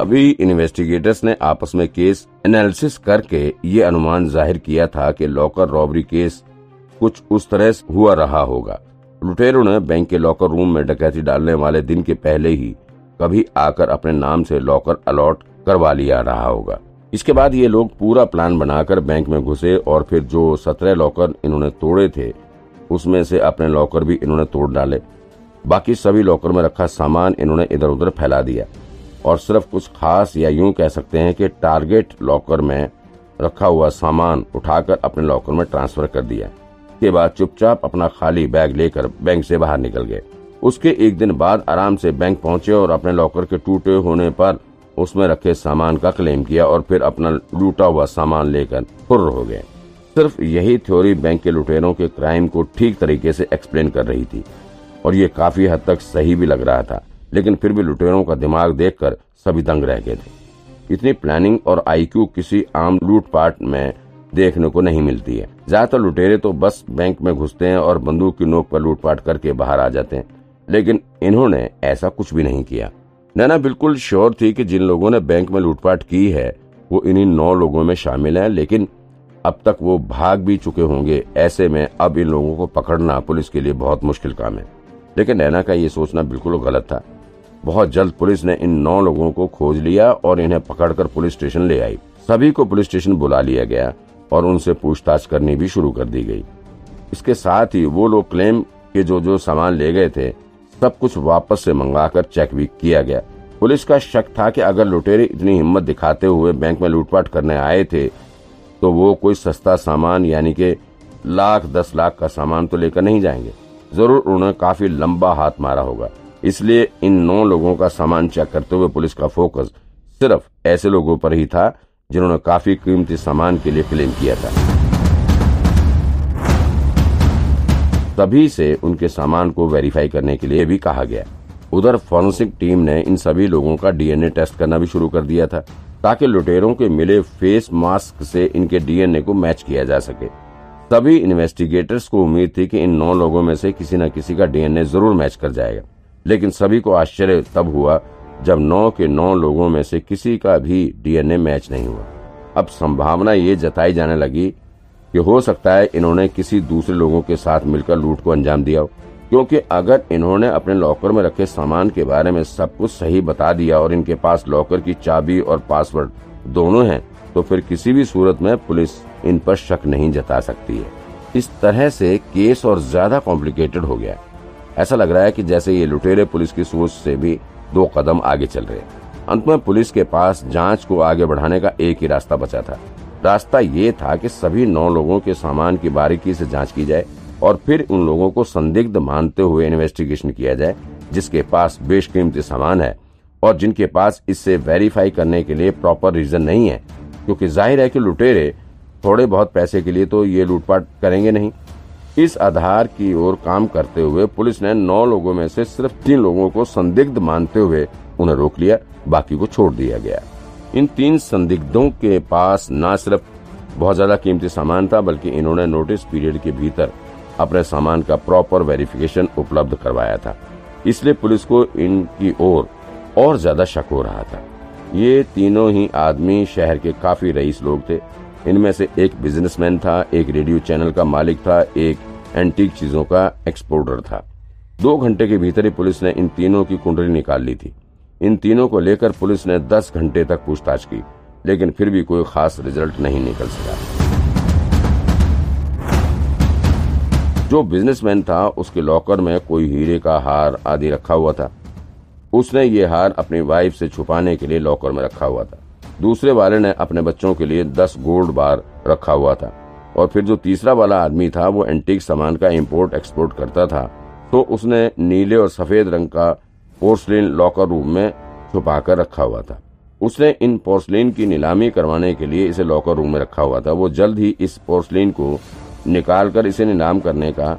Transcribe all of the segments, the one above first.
सभी इन्वेस्टिगेटर्स ने आपस में केस एनालिसिस करके ये अनुमान ज़ाहिर किया था कि लॉकर रॉबरी केस कुछ उस तरह हुआ रहा होगा। लुटेरों ने बैंक के लॉकर रूम में डकैती डालने वाले दिन के पहले ही कभी आकर अपने नाम से लॉकर अलॉट करवा लिया रहा होगा। इसके बाद ये लोग पूरा प्लान बनाकर बैंक में घुसे और फिर जो सत्रह लॉकर इन्होंने तोड़े थे, उसमें से अपने लॉकर भी इन्होंने तोड़ डाले। बाकी सभी लॉकर में रखा सामान इन्होंने इधर उधर फैला दिया। और सिर्फ़ कुछ खास या यूँ कह सकते हैं कि टारगेट लॉकर में रखा हुआ सामान उठाकर अपने लॉकर में ट्रांसफ़र कर दिया। के बाद चुपचाप अपना खाली बैग लेकर बैंक से बाहर निकल गए। उसके एक दिन बाद आराम से बैंक पहुँचे और अपने लॉकर के टूटे होने पर उसमें रखे सामान का क्लेम किया और फिर अपना लूटा हुआ सामान लेकर फुर्र हो गए। सिर्फ़ यही थ्योरी बैंक के लुटेरों के क्राइम को ठीक तरीके से एक्सप्लेन कर रही थी। और ये काफ़ी हद तक सही भी लग रहा था। लेकिन फिर भी लुटेरों का दिमाग देखकर सभी दंग रह गए थे। इतनी प्लानिंग और आईक्यू किसी आम लूटपाट में देखने को नहीं मिलती है। ज़्यादातर लुटेरे तो बस बैंक में घुसते हैं और बंदूक की नोक पर लूटपाट करके बाहर आ जाते हैं। लेकिन इन्होंने ऐसा कुछ भी नहीं किया। नैना बिल्कुल श्योर थी कि जिन लोगों ने बैंक में लूटपाट की है, वो इन्हीं नौ लोगों में शामिल हैं, लेकिन अब तक वो भाग भी चुके होंगे। ऐसे में अब इन लोगों को पकड़ना पुलिस के लिए बहुत मुश्किल काम है। लेकिन नैना का ये सोचना बिल्कुल गलत था। बहुत जल्द पुलिस ने इन नौ लोगों को खोज लिया और इन्हें पकड़कर पुलिस स्टेशन ले आई। सभी को पुलिस स्टेशन बुला लिया गया और उनसे पूछताछ करनी भी शुरू कर दी गई। इसके साथ ही वो लोग क्लेम के जो जो सामान ले गए थे, सब कुछ वापस से मंगाकर चेक भी किया गया। पुलिस का शक था कि अगर लुटेरे इतनी हिम्मत दिखाते हुए बैंक में लूटपाट करने आए थे तो वो कोई सस्ता सामान यानी कि लाख दस लाख का सामान तो लेकर नहीं जाएँगे। ज़रूर उन्होंने काफ़ी लंबा हाथ मारा होगा। इसलिए इन नौ लोगों का सामान चेक करते हुए पुलिस का फोकस सिर्फ़ ऐसे लोगों पर ही था जिन्होंने काफ़ी कीमती सामान के लिए क्लेम किया था। सभी से उनके सामान को वेरीफाई करने के लिए भी कहा गया। उधर फॉरेंसिक टीम ने इन सभी लोगों का डीएनए टेस्ट करना भी शुरू कर दिया था, ताकि लुटेरों के मिले फेस मास्क से इनके डीएनए को मैच किया जा सके। सभी इन्वेस्टिगेटर्स को उम्मीद थी कि इन नौ लोगों में से किसी न किसी का डीएनए ज़रूर मैच कर जाएगा। लेकिन सभी को आश्चर्य तब हुआ जब नौ के नौ लोगों में से किसी का भी डीएनए मैच नहीं हुआ। अब संभावना ये जताई जाने लगी कि हो सकता है इन्होंने किसी दूसरे लोगों के साथ मिलकर लूट को अंजाम दिया हो, क्योंकि अगर इन्होंने अपने लॉकर में रखे सामान के बारे में सब कुछ सही बता दिया और इनके पास लॉकर की चाबी और पासवर्ड दोनों हैं तो फिर किसी भी सूरत में पुलिस इन पर शक नहीं जता सकती है। इस तरह से केस और ज़्यादा कॉम्प्लिकेटेड हो गया ऐसा लग रहा है कि जैसे ये लुटेरे पुलिस की सोच से भी दो कदम आगे चल रहे अंत में पुलिस के पास जाँच को आगे बढ़ाने का एक ही रास्ता बचा था। रास्ता ये था कि सभी नौ लोगों के सामान की बारीकी से जाँच की जाए और फिर उन लोगों को संदिग्ध मानते हुए इन्वेस्टिगेशन किया जाए, जिसके पास बेशकीमती सामान है और जिनके पास इससे वेरीफाई करने के लिए प्रॉपर रीजन नहीं है, क्योंकि ज़ाहिर है कि लुटेरे थोड़े बहुत पैसे के लिए तो ये लूटपाट करेंगे नहीं। इस आधार की ओर काम करते हुए पुलिस ने नौ लोगों में से सिर्फ़ तीन लोगों को संदिग्ध मानते हुए उन्हें रोक लिया बाकी को छोड़ दिया गया। इन तीन संदिग्धों के पास न सिर्फ़ बहुत ज़्यादा कीमती सामान था बल्कि इन्होंने नोटिस पीरियड के भीतर अपने सामान का प्रॉपर वेरिफिकेशन उपलब्ध करवाया था। इसलिए पुलिस को इनकी ओर और, ज़्यादा शक हो रहा था। ये तीनों ही आदमी शहर के काफ़ी रईस लोग थे। इनमें से एक बिजनेसमैन था, एक रेडियो चैनल का मालिक था, एक एंटीक चीज़ों का एक्सपोर्टर था। दो घंटे के भीतर ही पुलिस ने इन तीनों की कुंडली निकाल ली थी। इन तीनों को लेकर पुलिस ने दस घंटे तक पूछताछ की, लेकिन फिर भी कोई खास रिज़ल्ट नहीं निकल सका। जो बिजनेसमैन था, उसके लॉकर में कोई हीरे का हार आदि रखा हुआ था। उसने ये हार अपनी वाइफ से छुपाने के लिए लॉकर में रखा हुआ था। दूसरे वाले ने अपने बच्चों के लिए दस गोल्ड बार रखा हुआ था। और फिर जो तीसरा वाला आदमी था, वो एंटीक सामान का इम्पोर्ट एक्सपोर्ट करता था तो उसने नीले और सफ़ेद रंग का पोर्सलिन लॉकर रूम में छुपा कर रखा हुआ था। उसने इन पोर्सलिन की नीलामी करवाने के लिए इसे लॉकर रूम में रखा हुआ था। वो जल्द ही इस पोर्सलिन को निकाल कर इसे नीलाम करने का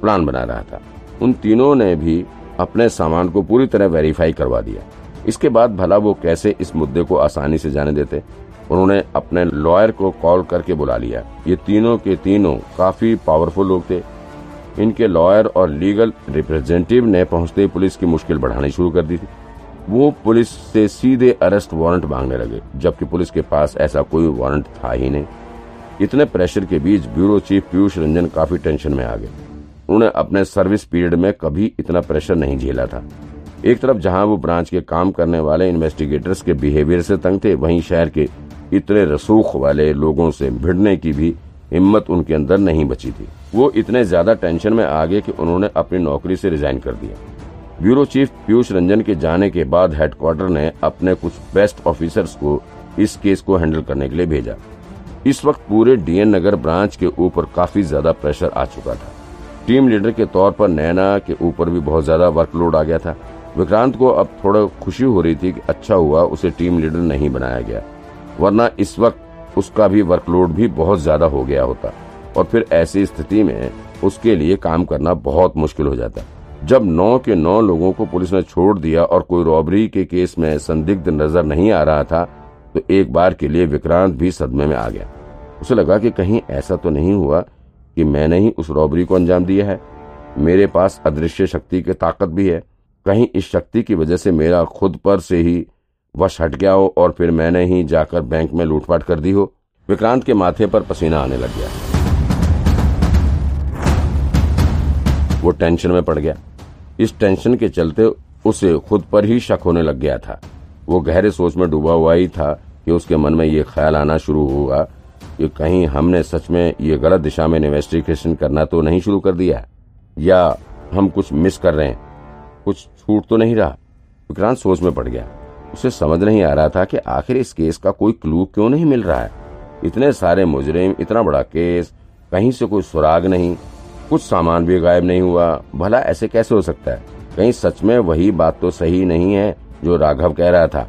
प्लान बना रहा था। उन तीनों ने भी अपने सामान को पूरी तरह वेरीफाई करवा दिया। इसके बाद भला वो कैसे इस मुद्दे को आसानी से जाने देते? उन्होंने अपने लॉयर को कॉल करके बुला लिया। ये तीनों के तीनों काफ़ी पावरफुल लोग थे। इनके लॉयर और लीगल रिप्रेजेंटेटिव ने पहुँचते ही पुलिस की मुश्किल बढ़ानी शुरू कर दी थी। वो पुलिस से सीधे अरेस्ट वारंट मांगने लगे, जबकि पुलिस के पास ऐसा कोई वारंट था ही नहीं। इतने प्रेशर के बीच ब्यूरो चीफ पीयूष रंजन काफ़ी टेंशन में आ गए। उन्होंने अपने सर्विस पीरियड में कभी इतना प्रेशर नहीं झेला था। एक तरफ़ जहाँ वो ब्रांच के काम करने वाले इन्वेस्टिगेटर्स के बिहेवियर से तंग थे, वहीं शहर के इतने रसूख वाले लोगों से भिड़ने की भी हिम्मत उनके अंदर नहीं बची थी। वो इतने ज़्यादा टेंशन में आ गए कि उन्होंने अपनी नौकरी से रिजाइन कर दिया। ब्यूरो चीफ पीयूष रंजन के जाने के बाद हेडक्वार्टर ने अपने कुछ बेस्ट ऑफिसर्स को इस केस को हैंडल करने के लिए भेजा। इस वक्त पूरे डीएन नगर ब्रांच के ऊपर काफ़ी ज़्यादा प्रेशर आ चुका था। टीम लीडर के तौर पर नैना के ऊपर भी बहुत ज़्यादा वर्कलोड आ गया था। विक्रांत को अब थोड़ा खुशी हो रही थी कि अच्छा हुआ, उसे टीम लीडर नहीं बनाया गया। वरना इस वक्त उसका भी वर्कलोड भी बहुत ज़्यादा हो गया होता। और फिर ऐसी स्थिति में उसके लिए काम करना बहुत मुश्किल हो जाता। जब नौ के नौ लोगों को पुलिस ने छोड़ दिया और कोई रॉबरी के केस में संदिग्ध नज़र नहीं आ रहा था तो एक बार के लिए विक्रांत भी सदमे में आ गया। उसे लगा कि कहीं ऐसा तो नहीं हुआ कि मैंने ही उस रॉबरी को अंजाम दिया है। मेरे पास अदृश्य शक्ति की ताकत भी है। कहीं इस शक्ति की वजह से मेरा खुद पर से ही वश हट गया हो और फिर मैंने ही जाकर बैंक में लूटपाट कर दी हो, विक्रांत के माथे पर पसीना आने लग गया। वो टेंशन में पड़ गया। इस टेंशन के चलते उसे खुद पर ही शक होने लग गया था। वो गहरे सोच में डूबा हुआ ही था कि उसके मन में ये ख्याल आना शुरू हुआ कि कहीं हमने सच में ये गलत दिशा में इन्वेस्टिगेशन करना तो नहीं शुरू कर दिया या हम कुछ मिस कर रहे हैं? कुछ छूट तो नहीं रहा। विक्रांत सोच में पड़ गया। उसे समझ नहीं आ रहा था कि आखिर इस केस का कोई क्लू क्यों नहीं मिल रहा है। इतने सारे मुजरिम, इतना बड़ा केस, कहीं से कोई सुराग नहीं, कुछ सामान भी गायब नहीं हुआ, भला ऐसे कैसे हो सकता है? कहीं सच में वही बात तो सही नहीं है जो राघव कह रहा था।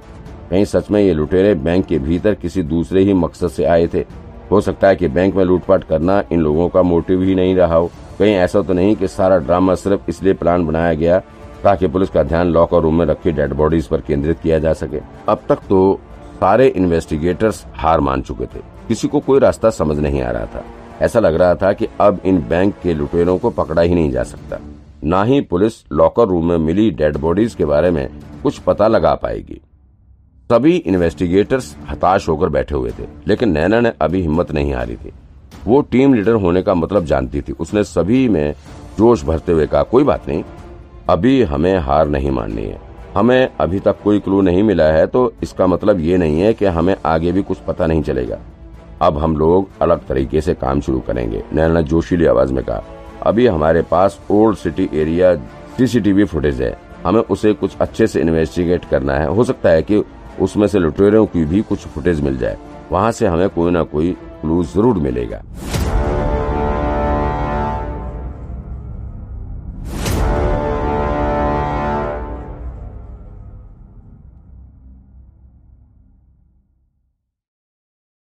कहीं सच में ये लुटेरे बैंक के भीतर किसी दूसरे ही मकसद से आए थे। हो सकता है कि बैंक में लूटपाट करना इन लोगों का मोटिव ही नहीं रहा हो। कहीं ऐसा तो नहीं कि सारा ड्रामा सिर्फ़ इसलिए प्लान बनाया गया ताकि पुलिस का ध्यान लॉकर रूम में रखी डेड बॉडीज पर केंद्रित किया जा सके। अब तक तो सारे इन्वेस्टिगेटर्स हार मान चुके थे। किसी को कोई रास्ता समझ नहीं आ रहा था। ऐसा लग रहा था कि अब इन बैंक के लुटेरों को पकड़ा ही नहीं जा सकता। न ही पुलिस लॉकर रूम में मिली डेड बॉडीज के बारे में कुछ पता लगा पाएगी। सभी इन्वेस्टिगेटर्स हताश होकर बैठे हुए थे, लेकिन नैना ने अभी हिम्मत नहीं हारी थी। वो टीम लीडर होने का मतलब जानती थी। उसने सभी में जोश भरते हुए कहा, कोई बात नहीं अभी हमें हार नहीं माननी है। हमें अभी तक कोई क्लू नहीं मिला है तो इसका मतलब ये नहीं है कि हमें आगे भी कुछ पता नहीं चलेगा। अब हम लोग अलग तरीके से काम शुरू करेंगे, नैना जोशीली आवाज़ में कहा। अभी हमारे पास old city area CCTV footage है। हमें उसे कुछ अच्छे से इन्वेस्टिगेट करना है। हो सकता है कि उसमें से लुटेरों की भी कुछ फुटेज मिल जाए। वहाँ से हमें कोई ना कोई क्लू ज़रूर मिलेगा।